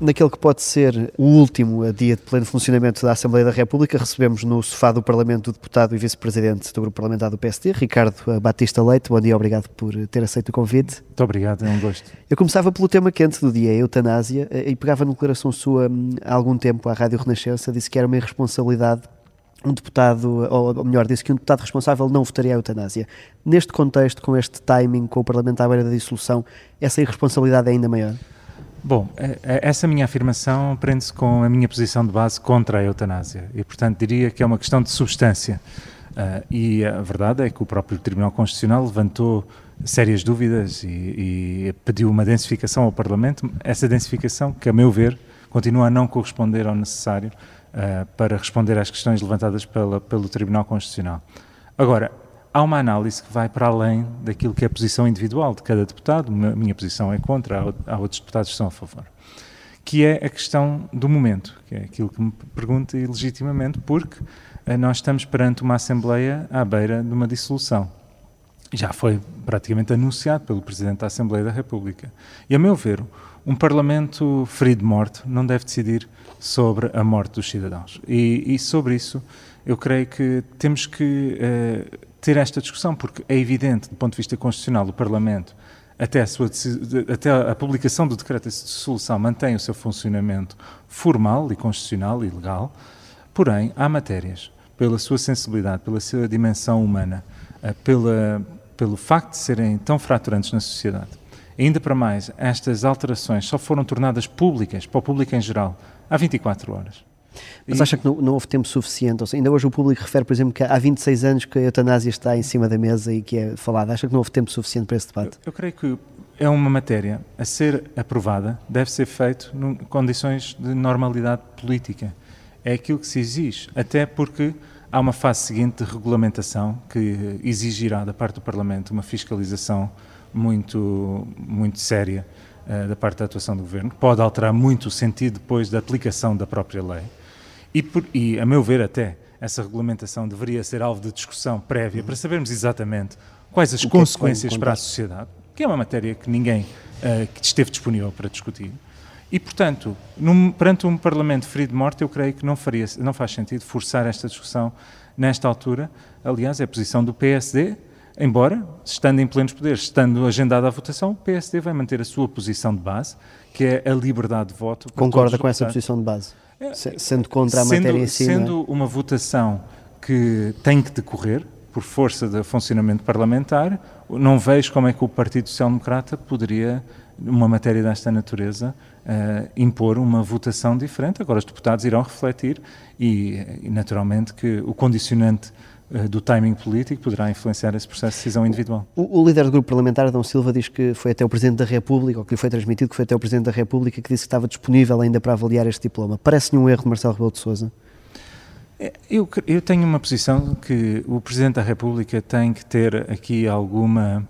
naquele que pode ser o último dia de pleno funcionamento da Assembleia da República, recebemos no sofá do Parlamento o deputado e vice-presidente do Grupo Parlamentar do PSD, Ricardo Batista Leite. Bom dia, obrigado por ter aceito o convite. Muito obrigado, é um gosto. Eu começava pelo tema quente do dia, a eutanásia, e pegava no declaração sua hum, há algum tempo à Rádio Renascença, disse que era uma irresponsabilidade um deputado, ou melhor, disse que um deputado responsável não votaria a eutanásia. Neste contexto, com este timing, com o Parlamento à beira da dissolução, essa irresponsabilidade é ainda maior? Bom, é, é, essa minha afirmação prende-se com a minha posição de base contra a eutanásia e, portanto, diria que é uma questão de substância. Uh, e a verdade é que o próprio Tribunal Constitucional levantou sérias dúvidas e, e, pediu uma densificação ao Parlamento. Essa densificação, que a meu ver, continua a não corresponder ao necessário uh, para responder às questões levantadas pela, pelo Tribunal Constitucional. Agora, há uma análise que vai para além daquilo que é a posição individual de cada deputado, a minha posição é contra, há outros deputados que são a favor, que é a questão do momento, que é aquilo que me pergunta legitimamente, porque eh, nós estamos perante uma Assembleia à beira de uma dissolução. Já foi praticamente anunciado pelo Presidente da Assembleia da República. E, a meu ver, um Parlamento ferido de morte não deve decidir sobre a morte dos cidadãos. E, e sobre isso, eu creio que temos que uh, ter esta discussão, porque é evidente, do ponto de vista constitucional, o Parlamento, até a, sua, até a publicação do decreto de dissolução, mantém o seu funcionamento formal e constitucional e legal, porém, há matérias, pela sua sensibilidade, pela sua dimensão humana, eh, pela, pelo facto de serem tão fraturantes na sociedade, ainda para mais, estas alterações só foram tornadas públicas, para o público em geral, há 24 horas. Mas acha que não, não, houve tempo suficiente? Seja, ainda hoje o público refere, por exemplo, que há 26 anos que a eutanásia está em cima da mesa e que é falada. Acha que não houve tempo suficiente para esse debate? Eu, eu creio que é uma matéria a ser aprovada, deve ser feito em condições de normalidade política. É aquilo que se exige, até porque há uma fase seguinte de regulamentação que exigirá da parte do Parlamento uma fiscalização muito, muito séria uh, da parte da atuação do Governo, que pode alterar muito o sentido depois da aplicação da própria lei. E, por, e, a meu ver, até essa regulamentação deveria ser alvo de discussão prévia para sabermos exatamente quais as o consequências é para a sociedade, que é uma matéria que ninguém uh, que esteve disponível para discutir. E, portanto, num, perante um Parlamento ferido de morte, eu creio que não, faria, não faz sentido forçar esta discussão nesta altura. Aliás, é a posição do PSD, embora, estando em plenos poderes, estando agendada a votação, o PSD vai manter a sua posição de base, que é a liberdade de voto. Concorda com essa posição de base? Sendo contra a sendo, matéria em si. É? Sendo uma votação que tem que decorrer, por força do funcionamento parlamentar, não vejo como é que o Partido Social Democrata poderia, numa matéria desta natureza, uh, impor uma votação diferente. Agora os deputados irão refletir e, e naturalmente, que o condicionante eh, do timing político poderá influenciar esse processo de decisão individual. O, o, líder do grupo parlamentar, Adão Silva, diz que foi até o Presidente da República, ou que lhe foi transmitido que foi até o Presidente da República que disse que estava disponível ainda para avaliar este diploma. Parece-lhe um erro de Marcelo Rebelo de Sousa? É, eu, eu tenho uma posição que o Presidente da República tem que ter aqui alguma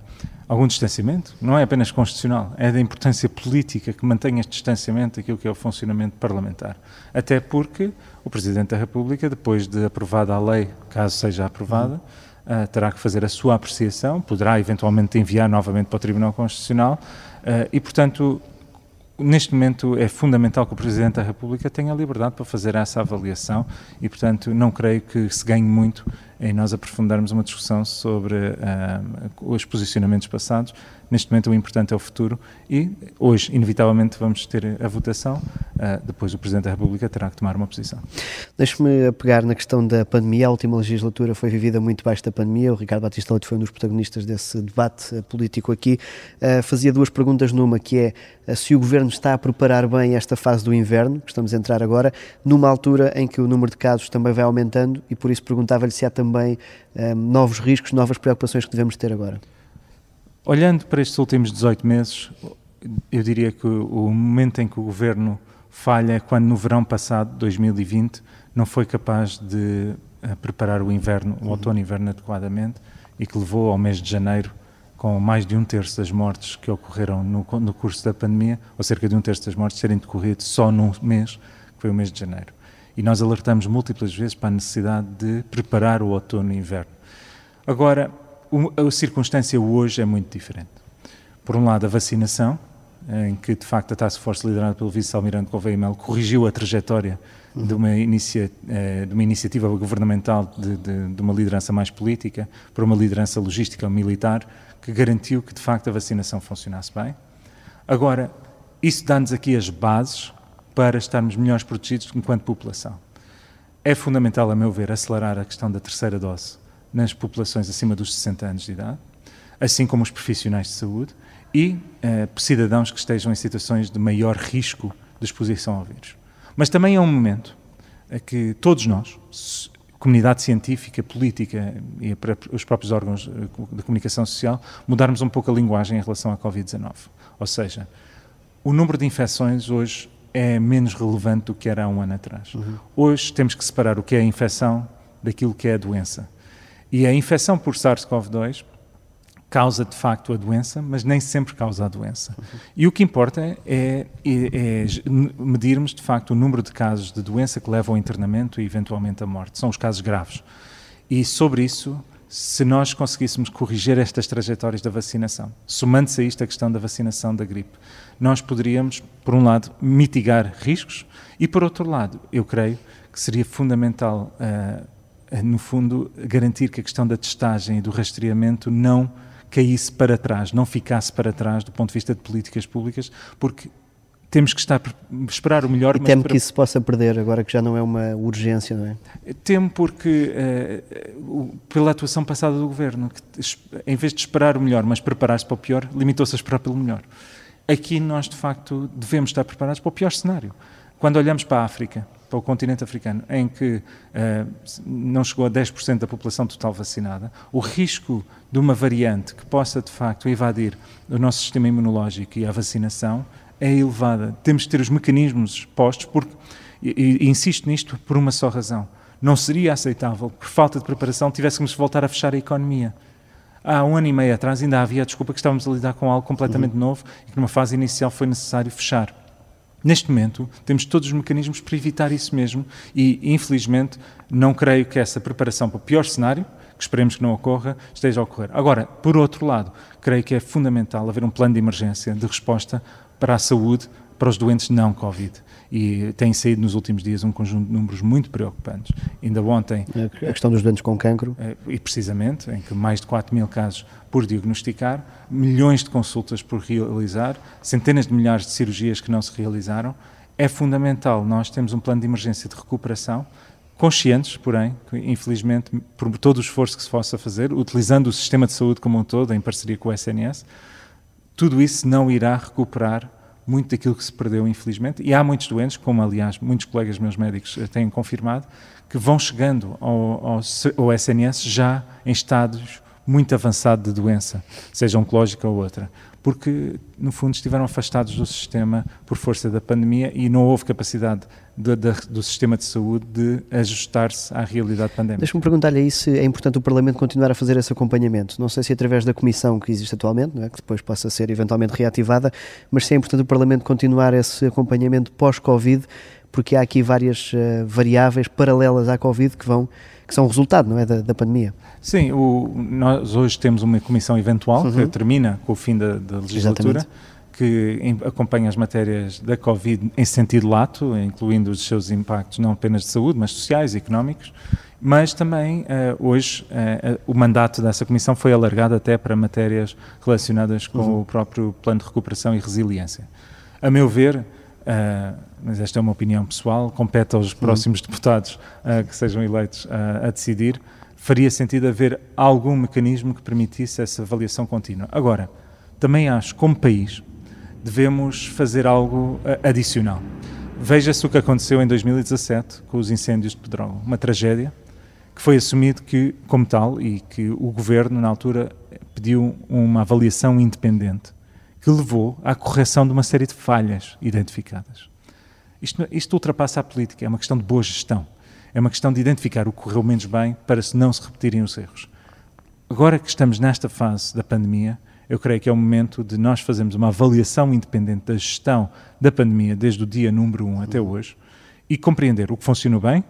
algum distanciamento, não é apenas constitucional, é da importância política que mantenha este distanciamento daquilo que é o funcionamento parlamentar. Até porque o Presidente da República, depois de aprovada a lei, caso seja aprovada, uhum. uh, terá que fazer a sua apreciação, poderá eventualmente enviar novamente para o Tribunal Constitucional uh, e, portanto, neste momento é fundamental que o Presidente da República tenha liberdade para fazer essa avaliação e, portanto, não creio que se ganhe muito em nós aprofundarmos uma discussão sobre uh, os posicionamentos passados. Neste momento, o importante é o futuro e hoje, inevitavelmente, vamos ter a votação. Uh, depois, o Presidente da República terá que tomar uma posição. Deixe-me pegar na questão da pandemia. A última legislatura foi vivida muito baixo da pandemia. O Ricardo Batista Leite foi um dos protagonistas desse debate uh, político aqui. fazia duas perguntas numa, que é se o Governo está a preparar bem esta fase do inverno, que estamos a entrar agora, numa altura em que o número de casos também vai aumentando e por isso perguntava-lhe se há também ehm, novos riscos, novas preocupações que devemos ter agora? Olhando para estes últimos 18 meses, eu diria que o momento em que o governo falha é quando no verão passado, 2020, não foi capaz de uh, preparar o inverno, o uhum. outono e inverno adequadamente e que levou ao mês de janeiro com mais de um terço das mortes que ocorreram no, no curso da pandemia, ou cerca de um terço das mortes serem decorridas só num mês, que foi o mês de janeiro e nós alertamos múltiplas vezes para a necessidade de preparar o outono e inverno. Agora, a circunstância hoje é muito diferente. Por um lado, a vacinação em que de facto a Task Force liderada pelo vice-almirante Gouveia Melo corrigiu a trajetória de, uma inicia, eh, de uma iniciativa governamental de, de, de, uma liderança mais política para uma liderança logística militar que garantiu que de facto a vacinação funcionasse bem. Agora, isso dá-nos aqui as bases para estarmos melhores protegidos enquanto população. É fundamental, a meu ver, acelerar a questão da terceira dose nas populações acima dos 60 anos de idade, assim como os profissionais de saúde e eh, cidadãos que estejam em situações de maior risco de exposição ao vírus. Mas também é um momento a que todos nós, comunidade científica, política e os próprios órgãos eh, de comunicação social, mudarmos um pouco a linguagem em relação à Covid-19. Ou seja, o número de infecções hoje é menos relevante do que era há um ano atrás. Uhum. Hoje temos que separar o que é a infecção daquilo que é a doença. E a infecção por SARS-CoV-2 causa de facto a doença, mas nem sempre causa a doença. E o que importa é, é, é, medirmos de facto o número de casos de doença que levam ao internamento e eventualmente à morte. São os casos graves. E sobre isso, se nós conseguíssemos corrigir estas trajetórias da vacinação, somando-se a isto a questão da vacinação da gripe, nós poderíamos, por um lado, mitigar riscos e, por outro lado, eu creio que seria fundamental, uh, no fundo, garantir que a questão da testagem e do rastreamento não caísse para trás, não ficasse para trás do ponto de vista de políticas públicas, porque temos que estar esperar o melhor. E temo para... que isso se possa perder agora que já não é uma urgência, não é? Temo porque uh, pela atuação passada do governo, que, em vez de esperar o melhor, mas preparar-se para o pior, limitou-se a esperar pelo melhor. Aqui nós de facto devemos estar preparados para o pior cenário. Quando olhamos para a África, para o continente africano, em que uh, não chegou a 10% da população total vacinada, o risco de uma variante que possa, de facto, invadir o nosso sistema imunológico e a vacinação é elevada. Temos de ter os mecanismos postos, porque, e, e insisto nisto por uma só razão. Não seria aceitável, por falta de preparação, tivéssemos de voltar a fechar a economia. Há um ano e meio atrás ainda havia a desculpa que estávamos a lidar com algo completamente uhum. novo e que numa fase inicial foi necessário fechar. Neste momento, temos todos os mecanismos para evitar isso mesmo e, infelizmente, não creio que essa preparação para o pior cenário, que esperemos que não ocorra, esteja a ocorrer. Agora, por outro lado, creio que é fundamental haver um plano de emergência de resposta para a saúde para os doentes não Covid. E tem saído nos últimos dias um conjunto de números muito preocupantes. Ainda ontem. A questão dos doentes com cancro. Eh, e precisamente, em que mais de 4 mil casos por diagnosticar, milhões de consultas por realizar, centenas de milhares de cirurgias que não se realizaram. É fundamental nós temos um plano de emergência de recuperação, conscientes, porém, que, infelizmente, por todo o esforço que se possa fazer, utilizando o sistema de saúde como um todo, em parceria com o SNS, tudo isso não irá recuperar muito daquilo que se perdeu, infelizmente. E há muitos doentes, como aliás muitos colegas meus médicos têm confirmado, que vão chegando ao, ao, ao SNS já em estados muito avançados de doença, seja oncológica ou outra porque, no fundo, estiveram afastados do sistema por força da pandemia e não houve capacidade de, de, do sistema de saúde de ajustar-se à realidade pandémica. Deixa-me perguntar-lhe aí se é importante o Parlamento continuar a fazer esse acompanhamento. Não sei se através da comissão que existe atualmente, é? que depois possa ser eventualmente reativada, mas se é importante o Parlamento continuar esse acompanhamento pós-Covid, porque há aqui várias uh, variáveis paralelas à Covid que vão que são resultado não é, da, da pandemia. Sim, o, nós hoje temos uma comissão eventual uhum. que termina com o fim da, da legislatura. Exatamente que acompanha as matérias da Covid em sentido lato, incluindo os seus impactos não apenas de saúde, mas sociais e económicos, mas também uh, hoje uh, o mandato dessa comissão foi alargado até para matérias relacionadas com uhum. o próprio plano de recuperação e resiliência. A meu ver, uh, mas esta é uma opinião pessoal, compete aos uhum. próximos deputados que sejam eleitos a decidir, faria sentido haver algum mecanismo que permitisse essa avaliação contínua. Agora, também acho, como país, devemos fazer algo adicional. Veja-se o que aconteceu em 2017 com os incêndios de Pedrógão, uma tragédia que foi assumido que como tal e que o governo na altura pediu uma avaliação independente que levou à correção de uma série de falhas identificadas. Isto, isto ultrapassa a política, é uma questão de boa gestão. É uma questão de identificar o que correu menos bem para se não se repetirem os erros. Agora que estamos nesta fase da pandemia, eu creio que é o momento de nós fazermos uma avaliação independente da gestão da pandemia desde o dia número 1 um até hoje e compreender o que funcionou bem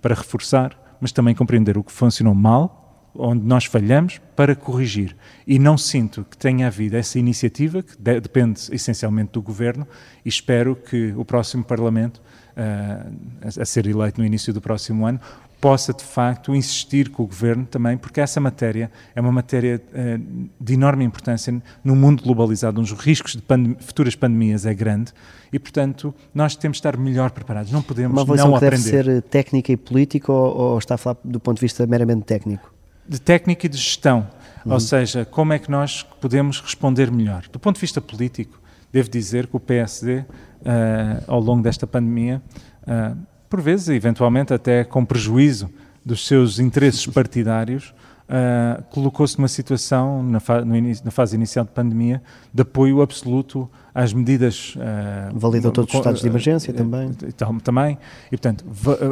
para reforçar, mas também compreender o que funcionou mal onde nós falhamos para corrigir. E não sinto que tenha havido essa iniciativa, que de depende essencialmente do Governo, e espero que o próximo Parlamento, uh, a, ser eleito no início do próximo ano, possa de facto insistir com o governo também, porque essa matéria é uma matéria uh, de enorme importância no mundo globalizado, onde os riscos de pandem futuras pandemias é grande e, portanto, nós temos de estar melhor preparados. Não podemos uma não que aprender. deve ser técnica e política ou, ou, está a falar do ponto de vista meramente técnico? De técnica e de gestão. Uhum. Ou seja, como é que nós podemos responder melhor? Do ponto de vista político, devo dizer que o PSD, uh, ao longo desta pandemia, uh, por vezes, eventualmente até com prejuízo dos seus interesses partidários, uh, colocou-se numa situação, na, fa na, fase inicial de pandemia, de apoio absoluto às medidas. Uh, Validou todos os estados de emergência uh, também. Também, e portanto,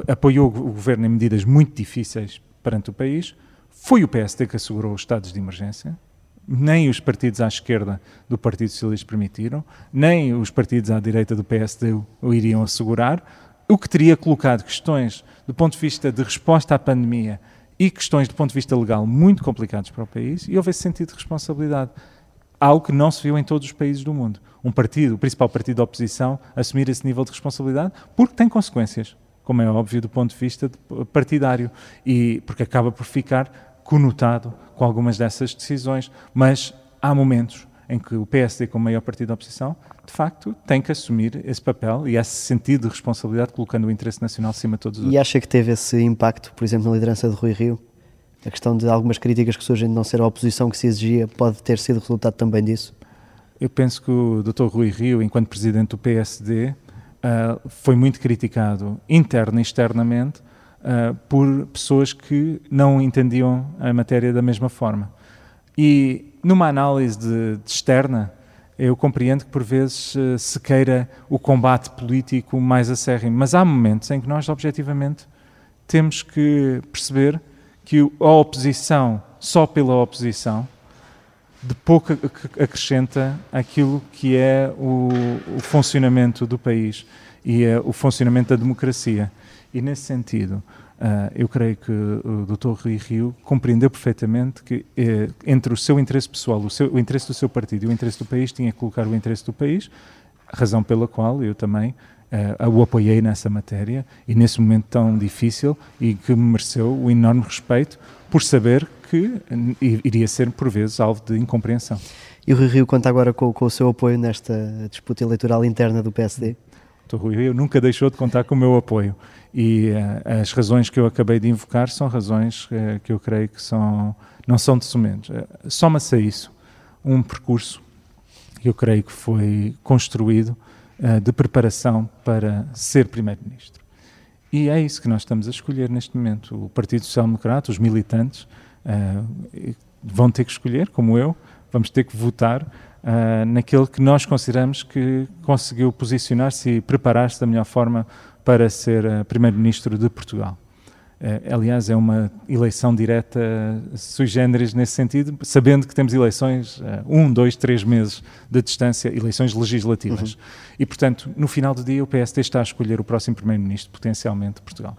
apoiou o governo em medidas muito difíceis perante o país. Foi o PSD que assegurou os estados de emergência, nem os partidos à esquerda do Partido Socialista permitiram, nem os partidos à direita do PSD o iriam assegurar o que teria colocado questões do ponto de vista de resposta à pandemia e questões do ponto de vista legal muito complicados para o país e houve esse sentido de responsabilidade. Algo que não se viu em todos os países do mundo. Um partido, o principal partido da oposição, assumir esse nível de responsabilidade porque tem consequências, como é óbvio do ponto de vista partidário e porque acaba por ficar conotado com algumas dessas decisões. Mas há momentos em que o PSD, como maior partido da oposição, de facto tem que assumir esse papel e esse sentido de responsabilidade, colocando o interesse nacional acima de todos os e outros. E acha que teve esse impacto, por exemplo, na liderança de Rui Rio? A questão de algumas críticas que surgem de não ser a oposição que se exigia pode ter sido resultado também disso? Eu penso que o Dr. Rui Rio, enquanto presidente do PSD, uh, ah, foi muito criticado interna e externamente uh, por pessoas que não entendiam a matéria da mesma forma. E numa análise de, de externa, eu compreendo que por vezes eh, se queira o combate político mais acérrimo, mas há momentos em que nós objetivamente temos que perceber que a oposição, só pela oposição, de pouco acrescenta aquilo que é o, o funcionamento do país e é o funcionamento da democracia. E nesse sentido, Uh, eu creio que o Dr. Rui Rio compreendeu perfeitamente que eh, entre o seu interesse pessoal, o, seu, o, interesse do seu partido e o interesse do país, tinha que colocar o interesse do país, razão pela qual eu também uh, o apoiei nessa matéria e nesse momento tão difícil e que me mereceu o enorme respeito por saber que iria ser, por vezes, alvo de incompreensão. E o Rui Rio conta agora com, com o seu apoio nesta disputa eleitoral interna do PSD? O Rui Rio nunca deixou de contar com o meu apoio e uh, as razões que eu acabei de invocar são razões uh, que eu creio que são, não são de somente. Uh, Soma-se a isso um percurso que eu creio que foi construído de preparação para ser Primeiro-Ministro. E é isso que nós estamos a escolher neste momento. O Partido Social Democrata, os militantes, vão ter que escolher, como eu, vamos ter que votar uh, naquele que nós consideramos que conseguiu posicionar-se e preparar-se da melhor forma para ser uh, Primeiro-Ministro de Portugal. Uh, aliás, é uma eleição direta sui generis nesse sentido, sabendo que temos eleições um, dois, três meses de distância, eleições legislativas. Uhum. E, portanto, no final do dia, o PSD está a escolher o próximo Primeiro-Ministro, potencialmente, de Portugal.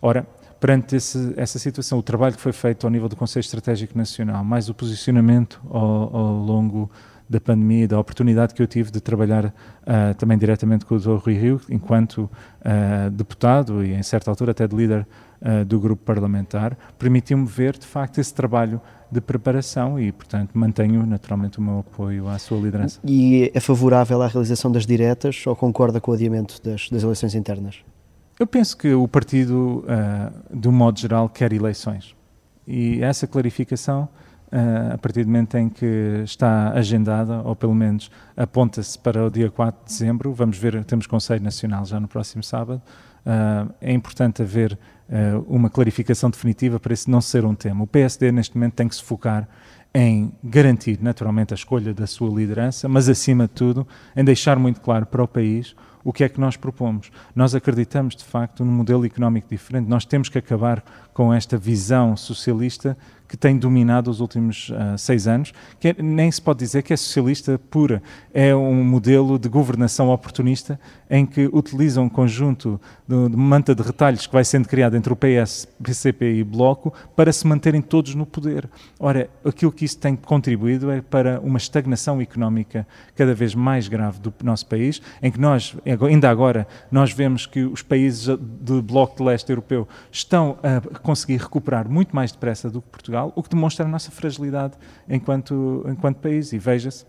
Ora, perante esse, essa situação, o trabalho que foi feito ao nível do Conselho Estratégico Nacional, mais o posicionamento ao, ao longo da pandemia, da oportunidade que eu tive de trabalhar uh, também diretamente com o Dr. Rui Rio, enquanto uh, deputado e, em certa altura, até de líder uh, do grupo parlamentar, permitiu-me ver, de facto, esse trabalho de preparação e, portanto, mantenho naturalmente o meu apoio à sua liderança. E é favorável à realização das diretas ou concorda com o adiamento das, das eleições internas? Eu penso que o partido, de um modo geral, quer eleições. E essa clarificação Uh, a partir do momento em que está agendada, ou pelo menos aponta-se para o dia 4 de dezembro, vamos ver, temos Conselho Nacional já no próximo sábado, uh, é importante haver uh, uma clarificação definitiva para isso não ser um tema. O PSD neste momento tem que se focar em garantir naturalmente a escolha da sua liderança, mas acima de tudo em deixar muito claro para o país o que é que nós propomos. Nós acreditamos, de facto, num modelo económico diferente. Nós temos que acabar com esta visão socialista que tem dominado os últimos uh, seis anos, que é, nem se pode dizer que é socialista pura. É um modelo de governação oportunista em que utiliza um conjunto de, de manta de retalhos que vai sendo criado entre o PS, PCP e Bloco para se manterem todos no poder. Ora, aquilo que isso tem contribuído é para uma estagnação económica cada vez mais grave do nosso país, em que nós, ainda agora, nós vemos que os países do Bloco de Leste Europeu estão a conseguir recuperar muito mais depressa do que Portugal, o que demonstra a nossa fragilidade enquanto, enquanto país. E veja-se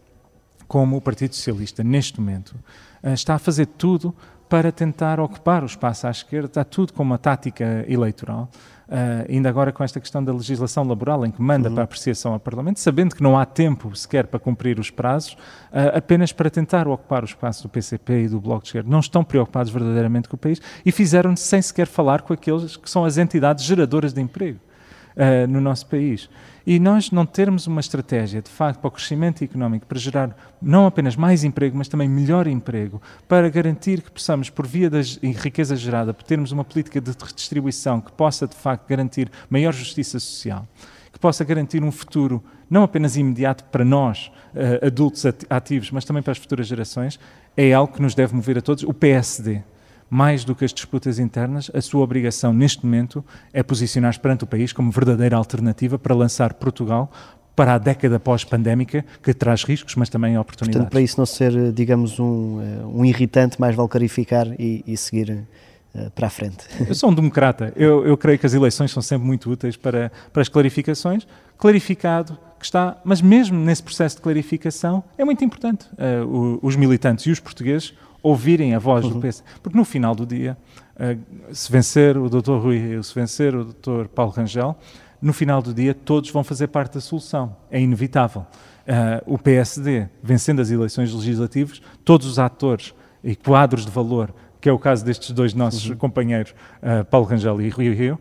como o Partido Socialista, neste momento, eh, está a fazer tudo para tentar ocupar o espaço à esquerda, está tudo com uma tática eleitoral. Uh, ainda agora com esta questão da legislação laboral, em que manda uhum. para apreciação ao Parlamento, sabendo que não há tempo sequer para cumprir os prazos, uh, apenas para tentar ocupar o espaço do PCP e do Bloco de Esquerda. Não estão preocupados verdadeiramente com o país e fizeram sem sequer falar com aqueles que são as entidades geradoras de emprego uh, no nosso país. E nós não termos uma estratégia, de facto, para o crescimento económico, para gerar não apenas mais emprego, mas também melhor emprego, para garantir que possamos, por via da riqueza gerada, termos uma política de redistribuição que possa, de facto, garantir maior justiça social, que possa garantir um futuro não apenas imediato para nós, uh, adultos ativos, mas também para as futuras gerações, é algo que nos deve mover a todos. O PSD mais do que as disputas internas, a sua obrigação neste momento é posicionar-se perante o país como verdadeira alternativa para lançar Portugal para a década pós-pandémica, que traz riscos, mas também oportunidades. Portanto, para isso não ser, digamos, um, eh, um irritante, mais vale clarificar e, e seguir uh, para a frente. Eu sou um democrata. Eu, eu creio que as eleições são sempre muito úteis para, para as clarificações. Clarificado que está, mas mesmo nesse processo de clarificação, é muito importante uh, os militantes e os portugueses ouvirem a voz uhum. do PS. Porque no final do dia, uh, se vencer o Dr. Rui Rio, se vencer o Dr. Paulo Rangel, no final do dia todos vão fazer parte da solução. É inevitável. Uh, o PSD, vencendo as eleições legislativas, todos os atores e quadros de valor, que é o caso destes dois nossos uhum. companheiros, uh, Paulo Rangel e Rui Rio,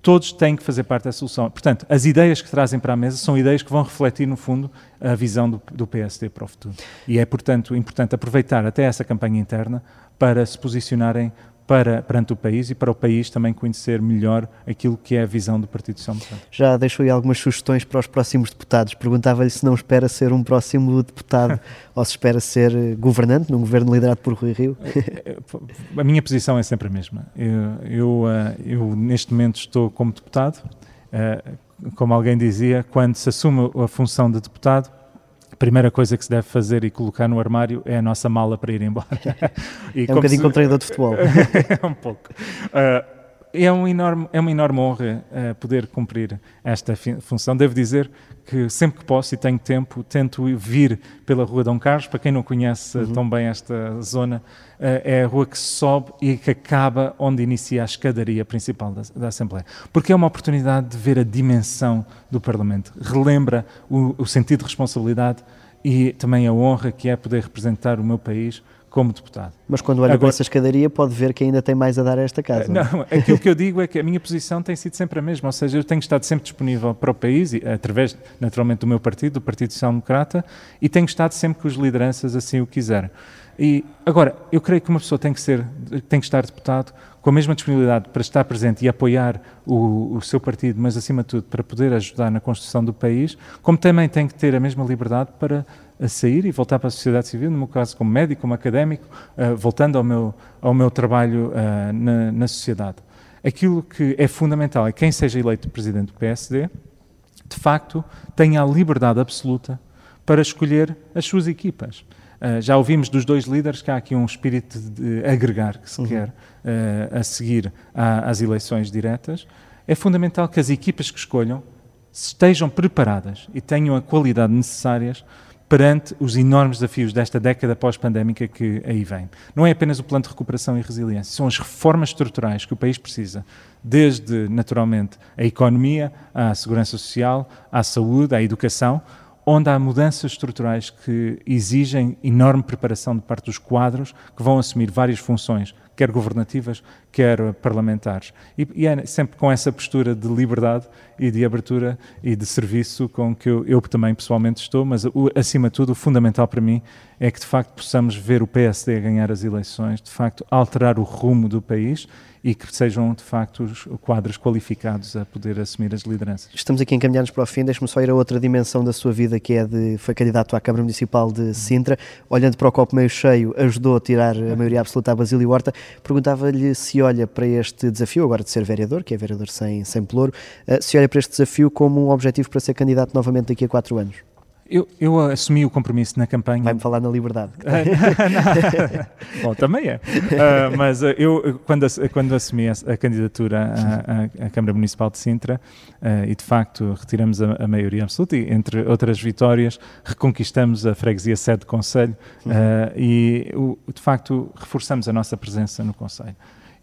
todos têm que fazer parte da solução. Portanto, as ideias que trazem para a mesa são ideias que vão refletir, no fundo, a visão do, do PSD para o futuro. E é, portanto, importante aproveitar até essa campanha interna para se posicionarem para, perante o país e para o país também conhecer melhor aquilo que é a visão do Partido Social Democrata. Já deixou aí algumas sugestões para os próximos deputados. Perguntava-lhe se não espera ser um próximo deputado ou se espera ser eh, governante num governo liderado por Rui Rio. Eh, a minha posição é sempre a mesma. Eu, eu, eh, eu neste momento estou como deputado. Como alguém dizia, quando se assume a função de deputado, primeira coisa que se deve fazer e colocar no armário é a nossa mala para ir embora. é um bocadinho se... como treinador de futebol. é um pouco. Uh, é, um enorme, é uma enorme honra uh, poder cumprir esta função. Devo dizer que sempre que posso e tenho tempo, tento vir pela Rua Dom Carlos. Para quem não conhece uhum. tão bem esta zona, uh, é a rua que sobe e que acaba onde inicia a escadaria principal da, da, Assembleia. Porque é uma oportunidade de ver a dimensão do Parlamento. Relembra o, o sentido de responsabilidade e também a honra que é poder representar o meu país como deputado. Mas quando olha Agora, para essa escadaria pode ver que ainda tem mais a dar a esta casa. Não, não, aquilo que eu digo é que a minha posição tem sido sempre a mesma, ou seja, eu tenho estado sempre disponível para o país, através, naturalmente, do meu partido, do Partido Social Democrata, e tenho estado sempre que os lideranças assim o quiserem. E agora, eu creio que uma pessoa tem que ser, tem que estar deputado com a mesma disponibilidade para estar presente e apoiar o, o, seu partido, mas acima de tudo para poder ajudar na construção do país, como também tem que ter a mesma liberdade para sair e voltar para a sociedade civil, no meu caso como médico, como académico, uh, voltando ao meu, ao meu trabalho uh, na, na sociedade. Aquilo que é fundamental é que quem seja eleito presidente do PSD, de facto, tenha a liberdade absoluta para escolher as suas equipas. Uh, já ouvimos dos dois líderes que há aqui um espírito de agregar que se uhum. quer a seguir à, às eleições diretas. É fundamental que as equipas que escolham estejam preparadas e tenham a qualidade necessárias perante os enormes desafios desta década pós-pandémica que aí vem. Não é apenas o plano de recuperação e resiliência, são as reformas estruturais que o país precisa, desde, naturalmente, a economia, à segurança social, à saúde, à educação, onde há mudanças estruturais que exigem enorme preparação de parte dos quadros que vão assumir várias funções quer governativas, quer parlamentares. E, e é sempre com essa postura de liberdade e de abertura e de serviço com que eu, eu também pessoalmente estou, mas o, acima de tudo, o fundamental para mim é que de facto possamos ver o PSD ganhar as eleições, de facto alterar o rumo do país e que sejam de facto os quadros qualificados a poder assumir as lideranças. Estamos aqui encaminhados para o fim, deixe-me só ir a outra dimensão da sua vida que é de, foi candidato à Câmara Municipal de Sintra, olhando para o copo meio cheio, ajudou a tirar a maioria absoluta à Basílio Horta, perguntava-lhe se olha para este desafio, agora de ser vereador, que é vereador sem, sem pelouro, eh, se olha para este desafio como um objetivo para ser candidato novamente daqui a quatro anos. Eu, eu, assumi o compromisso na campanha. Vai-me falar na liberdade. Bom, também é. Uh, mas uh, eu, quando, quando assumi a, a candidatura à, à, Câmara Municipal de Sintra, uh, e de facto retiramos a, a, maioria absoluta, e entre outras vitórias, reconquistamos a freguesia sede do Conselho uhum. e, o, de facto, reforçamos a nossa presença no Conselho.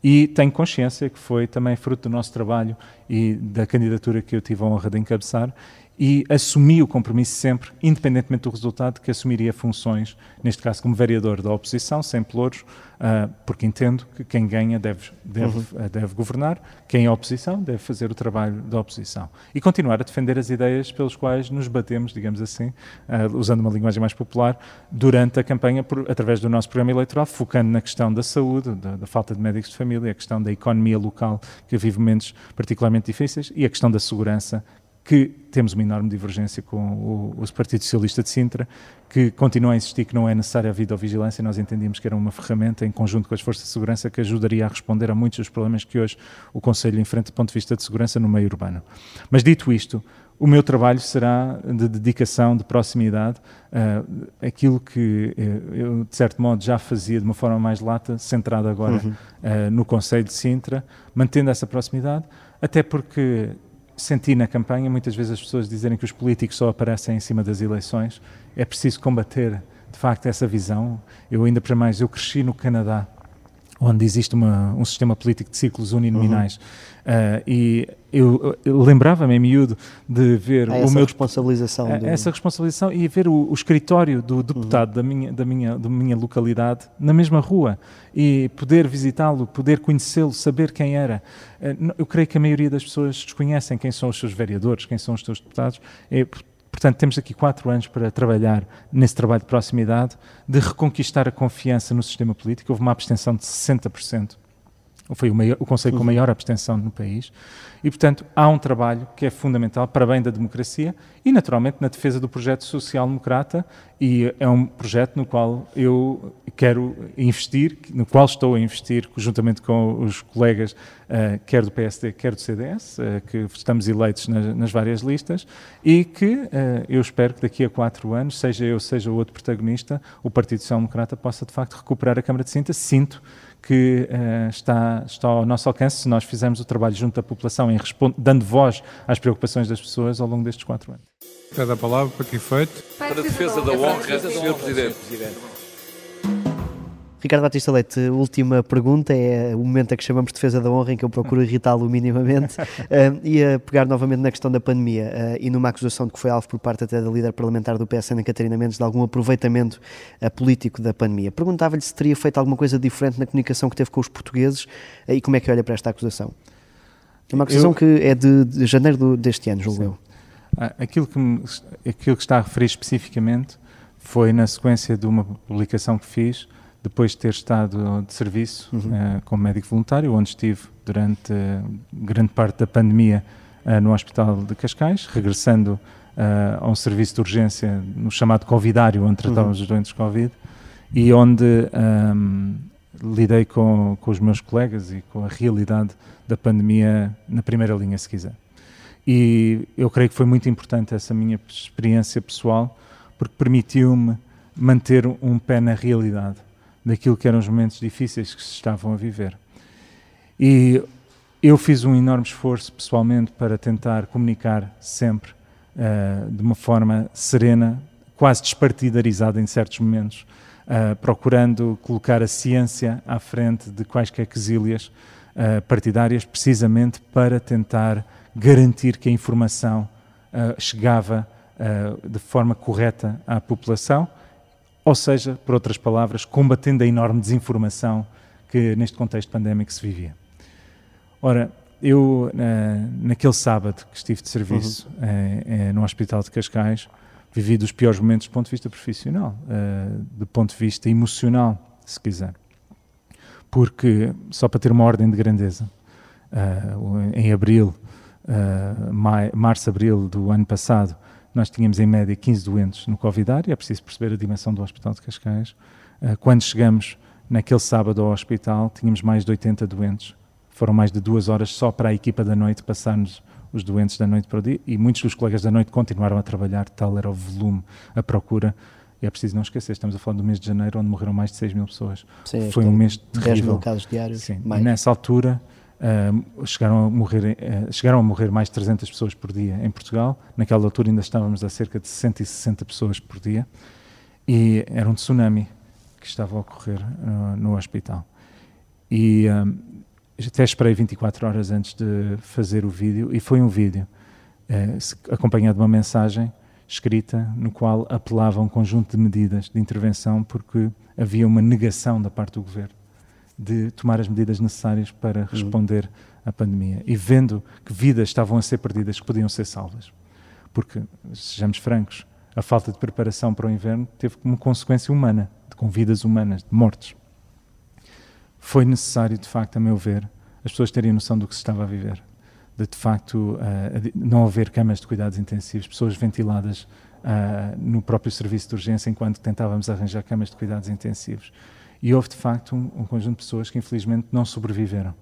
E tenho consciência que foi também fruto do nosso trabalho e da candidatura que eu tive a honra de encabeçar e assumi o compromisso sempre, independentemente do resultado, que assumiria funções, neste caso como vereador da oposição, sem pelouros, uh, porque entendo que quem ganha deve, deve, uhum. uh, deve governar, quem é oposição deve fazer o trabalho da oposição. E continuar a defender as ideias pelas quais nos batemos, digamos assim, uh, usando uma linguagem mais popular, durante a campanha, por, através do nosso programa eleitoral, focando na questão da saúde, da, da falta de médicos de família, a questão da economia local, que vive momentos particularmente difíceis, e a questão da segurança, que temos uma enorme divergência com o, o, Partido Socialista de Sintra, que continua a insistir que não é necessária a videovigilância. Nós entendíamos que era uma ferramenta, em conjunto com as forças de segurança, que ajudaria a responder a muitos dos problemas que hoje o Conselho enfrenta do ponto de vista de segurança no meio urbano. Mas dito isto, o meu trabalho será de dedicação, de proximidade, uh, aquilo que uh, eu, de certo modo, já fazia de uma forma mais lata, centrado agora uhum. uh, no Conselho de Sintra, mantendo essa proximidade, até porque senti na campanha muitas vezes as pessoas dizerem que os políticos só aparecem em cima das eleições. É preciso combater, de facto, essa visão. Eu ainda para mais, eu cresci no Canadá, onde existe uma, um sistema político de ciclos uninominais. Uhum. Uh, e eu, eu lembrava-me em miúdo de ver o meu responsabilização do... essa responsabilização e ver o, o escritório do deputado uhum. da minha da minha da minha localidade na mesma rua e poder visitá-lo, poder conhecê-lo, saber quem era. Uh, eu creio que a maioria das pessoas desconhecem quem são os seus vereadores, quem são os seus deputados. É, Portanto, temos aqui quatro anos para trabalhar nesse trabalho de proximidade, de reconquistar a confiança no sistema político. Houve uma abstenção de 60% foi o, maior, o Conselho com uhum. maior abstenção no país, e, portanto, há um trabalho que é fundamental para bem da democracia e, naturalmente, na defesa do projeto social-democrata, e é um projeto no qual eu quero investir, no qual estou a investir, juntamente com os colegas, uh, quer do PSD, quer do CDS, uh, eh, que estamos eleitos nas, nas várias listas, e que uh, eu espero que daqui a quatro anos, seja eu, seja o outro protagonista, o Partido Social Democrata possa, de facto, recuperar a Câmara de Sinta. Sinto que está, está ao nosso alcance se nós fizermos o trabalho junto à população, em dando voz às preocupações das pessoas ao longo destes quatro anos. Cada a palavra para que efeito? Para a defesa da honra, Sr. Presidente. Ricardo Batista Leite, última pergunta, é o momento a que chamamos de defesa da honra, em que eu procuro irritá-lo minimamente, uh, e a pegar novamente na questão da pandemia uh, e numa acusação de que foi alvo por parte até da líder parlamentar do PSN, Catarina Mendes, de algum aproveitamento uh, político da pandemia. Perguntava-lhe se teria feito alguma coisa diferente na comunicação que teve com os portugueses e como é que olha para esta acusação. É uma acusação eu... que é de, de janeiro do, deste ano, julgo Sim. eu. Ah, aquilo que, me, aquilo que está a referir especificamente foi na sequência de uma publicação que fiz depois de ter estado de serviço uhum. uh, como médico voluntário, onde estive durante uh, grande parte da pandemia uh, no Hospital de Cascais, regressando a um serviço de urgência no chamado Covidário, onde tratávamos uhum. os doentes Covid, e onde um, lidei com, com os meus colegas e com a realidade da pandemia na primeira linha, se quiser. E eu creio que foi muito importante essa minha experiência pessoal, porque permitiu-me manter um pé na realidade daquilo que eram os momentos difíceis que se estavam a viver. E eu fiz um enorme esforço pessoalmente para tentar comunicar sempre uh, de uma forma serena, quase despartidarizada em certos momentos, uh, procurando colocar a ciência à frente de quaisquer quesilhas uh, partidárias, precisamente para tentar garantir que a informação chegava de forma correta à população ou seja, por outras palavras, combatendo a enorme desinformação que neste contexto pandémico se vivia. Ora, eu, naquele sábado que estive de serviço uhum. é, é, no Hospital de Cascais, vivi dos piores momentos do ponto de vista profissional, uh, do ponto de vista emocional, se quiser. Porque, só para ter uma ordem de grandeza, uh, em abril, uh, março, abril do ano passado, nós tínhamos em média 15 doentes no Covid e é preciso perceber a dimensão do Hospital de Cascais. quando chegamos naquele sábado ao hospital, tínhamos mais de 80 doentes. Foram mais de duas horas só para a equipa da noite passar-nos os doentes da noite para o dia, e muitos dos colegas da noite continuaram a trabalhar, tal era o volume, a procura. E é preciso não esquecer, estamos a falar do mês de janeiro, onde morreram mais de 6 mil pessoas. Sim, Foi um mês terrível. 10 mil casos diários. Sim, mais. nessa altura, uh, chegaram, a morrer, uh, chegaram a morrer mais de 300 pessoas por dia em Portugal. Naquela altura ainda estávamos a cerca de 160 pessoas por dia. E era um tsunami que estava a ocorrer uh, no hospital. E até esperei 24 horas antes de fazer o vídeo e foi um vídeo eh, acompanhado de uma mensagem escrita no qual apelava a um conjunto de medidas de intervenção porque havia uma negação da parte do governo de tomar as medidas necessárias para uhum. responder uhum. à pandemia e vendo que vidas estavam a ser perdidas que podiam ser salvas porque sejamos francos a falta de preparação para o inverno teve como consequência humana com vidas humanas de mortes foi necessário, de facto, a meu ver, as pessoas terem noção do que se estava a viver. De, de facto, uh, não haver camas de cuidados intensivos, pessoas ventiladas uh, no próprio serviço de urgência enquanto tentávamos arranjar camas de cuidados intensivos. E houve, de facto, um, um conjunto de pessoas que, infelizmente, não sobreviveram.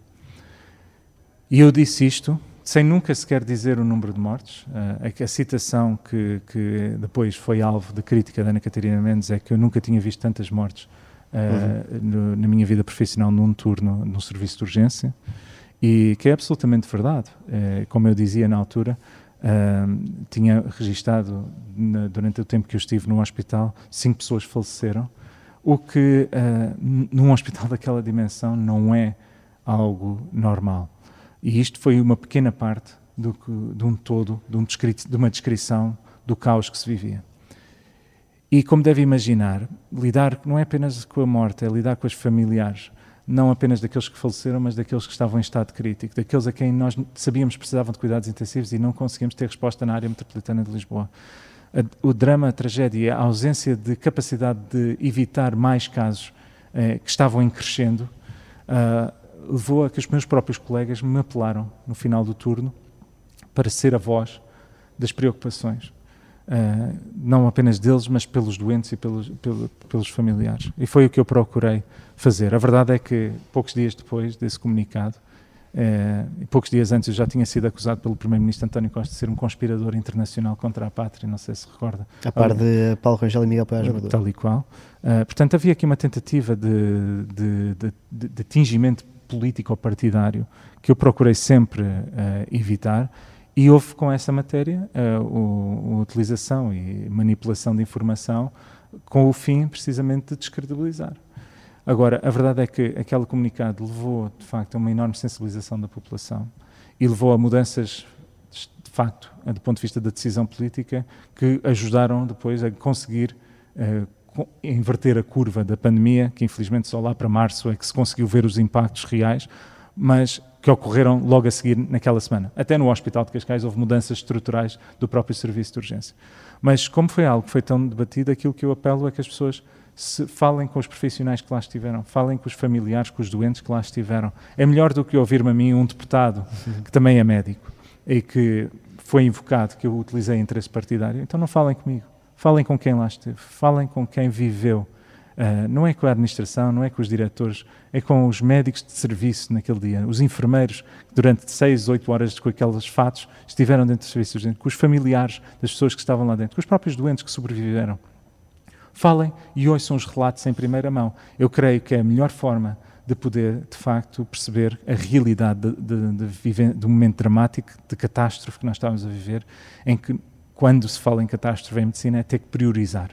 E eu disse isto sem nunca sequer dizer o número de mortes. Uh, a, a, citação que, que, depois foi alvo de crítica da Ana Catarina Mendes é que eu nunca tinha visto tantas mortes uhum. no, na minha vida profissional num turno no serviço de urgência e que é absolutamente verdade. É, como eu dizia na altura, uh, tinha registado na, durante o tempo que eu estive no hospital, cinco pessoas faleceram, o que uh, num hospital daquela dimensão não é algo normal. E isto foi uma pequena parte do de um todo, de, um de uma descrição do caos que se vivia. E como deve imaginar, lidar não é apenas com a morte, é lidar com os familiares, não apenas daqueles que faleceram, mas daqueles que estavam em estado crítico, daqueles a quem nós sabíamos precisavam de cuidados intensivos e não conseguimos ter resposta na área metropolitana de Lisboa. O drama, a tragédia, a ausência de capacidade de evitar mais casos eh, que estavam em crescendo, uh, levou a que os meus próprios colegas me apelaram no final do turno para ser a voz das preocupações Uh, não apenas deles, mas pelos doentes e pelos, pelos, pelos, familiares. E foi o que eu procurei fazer. A verdade é que, poucos dias depois desse comunicado, uh, poucos dias antes, eu já tinha sido acusado pelo Primeiro-Ministro António Costa de ser um conspirador internacional contra a pátria, não sei se recorda. A par de Paulo Rangel e Miguel Paz Tal e qual. Uh, portanto, havia aqui uma tentativa de, de, de, de, de atingimento político ou partidário que eu procurei sempre evitar e houve com essa matéria a, a, utilização e manipulação de informação com o fim precisamente de descredibilizar. Agora, a verdade é que aquele comunicado levou, de facto, a uma enorme sensibilização da população e levou a mudanças, de facto, do ponto de vista da decisão política, que ajudaram depois a conseguir uh, inverter a curva da pandemia, que infelizmente só lá para março é que se conseguiu ver os impactos reais, mas que ocorreram logo a seguir naquela semana. Até no Hospital de Cascais houve mudanças estruturais do próprio serviço de urgência. Mas como foi algo que foi tão debatido, aquilo que eu apelo é que as pessoas se falem com os profissionais que lá estiveram, falem com os familiares, com os doentes que lá estiveram. É melhor do que ouvir-me a mim um deputado que também é médico e que foi invocado que eu utilizei interesse partidário. Então não falem comigo, falem com quem lá esteve, falem com quem viveu Uh, não é com a administração, não é com os diretores, é com os médicos de serviço naquele dia, os enfermeiros que durante seis, oito horas com aqueles fatos estiveram dentro do serviço urgente, com os familiares das pessoas que estavam lá dentro, com os próprios doentes que sobreviveram. Falem e ouçam os relatos em primeira mão. Eu creio que é a melhor forma de poder, de facto, perceber a realidade de, de, de, de um momento dramático, de catástrofe que nós estávamos a viver, em que, quando se fala em catástrofe em medicina, é ter que priorizar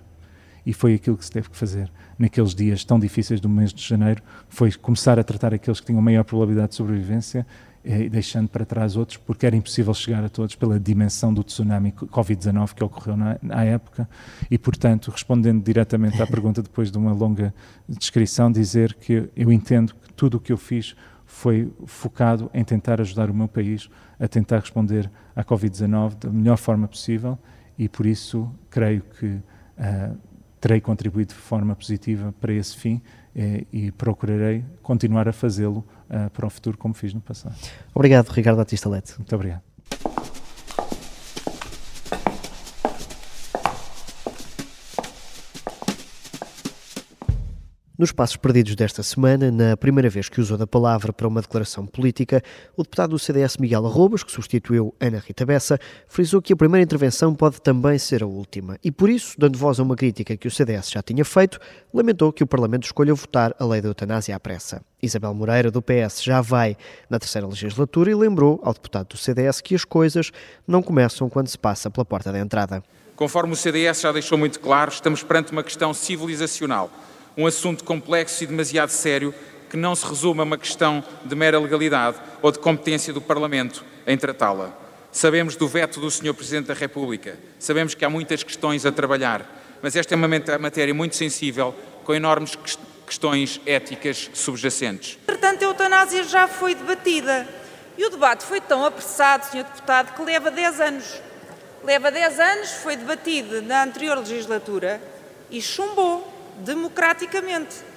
e foi aquilo que se teve que fazer naqueles dias tão difíceis do mês de janeiro, foi começar a tratar aqueles que tinham maior probabilidade de sobrevivência e deixando para trás outros, porque era impossível chegar a todos pela dimensão do tsunami Covid-19 que ocorreu na, na, época. E, portanto, respondendo diretamente à pergunta, depois de uma longa descrição, dizer que eu entendo que tudo o que eu fiz foi focado em tentar ajudar o meu país a tentar responder à Covid-19 da melhor forma possível e, por isso, creio que uh, terei contribuído de forma positiva para esse fim eh, e procurarei continuar a fazê-lo uh, para o futuro como fiz no passado. Obrigado, Ricardo Batista Lete. Muito obrigado. Nos passos perdidos desta semana, na primeira vez que usou da palavra para uma declaração política, o deputado do CDS Miguel Arrobas, que substituiu Ana Rita Bessa, frisou que a primeira intervenção pode também ser a última e, por isso, dando voz a uma crítica que o CDS já tinha feito, lamentou que o Parlamento escolha votar a lei da eutanásia à pressa. Isabel Moreira, do PS, já vai na terceira legislatura e lembrou ao deputado do CDS que as coisas não começam quando se passa pela porta da entrada. Conforme o CDS já deixou muito claro, estamos perante uma questão civilizacional um assunto complexo e demasiado sério que não se resume a uma questão de mera legalidade ou de competência do Parlamento em tratá-la. Sabemos do veto do Sr. Presidente da República, sabemos que há muitas questões a trabalhar, mas esta é uma matéria muito sensível, com enormes questões éticas subjacentes. Portanto, a eutanásia já foi debatida e o debate foi tão apressado, Sr. Deputado, que leva 10 anos. Leva 10 anos, foi debatido na anterior legislatura e chumbou democraticamente.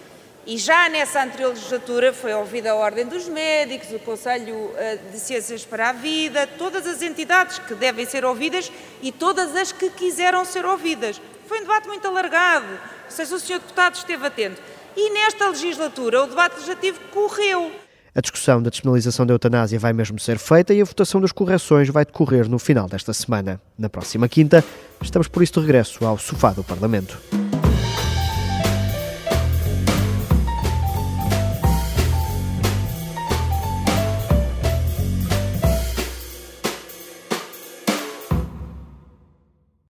E já nessa anterior legislatura foi ouvida a Ordem dos Médicos, o Conselho eh, de Ciências para a Vida, todas as entidades que devem ser ouvidas e todas as que quiseram ser ouvidas. Foi um debate muito alargado, não sei se o Sr. Deputado esteve atento. E nesta legislatura o debate legislativo correu. A discussão da despenalização da eutanásia vai mesmo ser feita e a votação das correções vai decorrer no final desta semana. Na próxima quinta, estamos por isso de regresso ao sofá do Parlamento.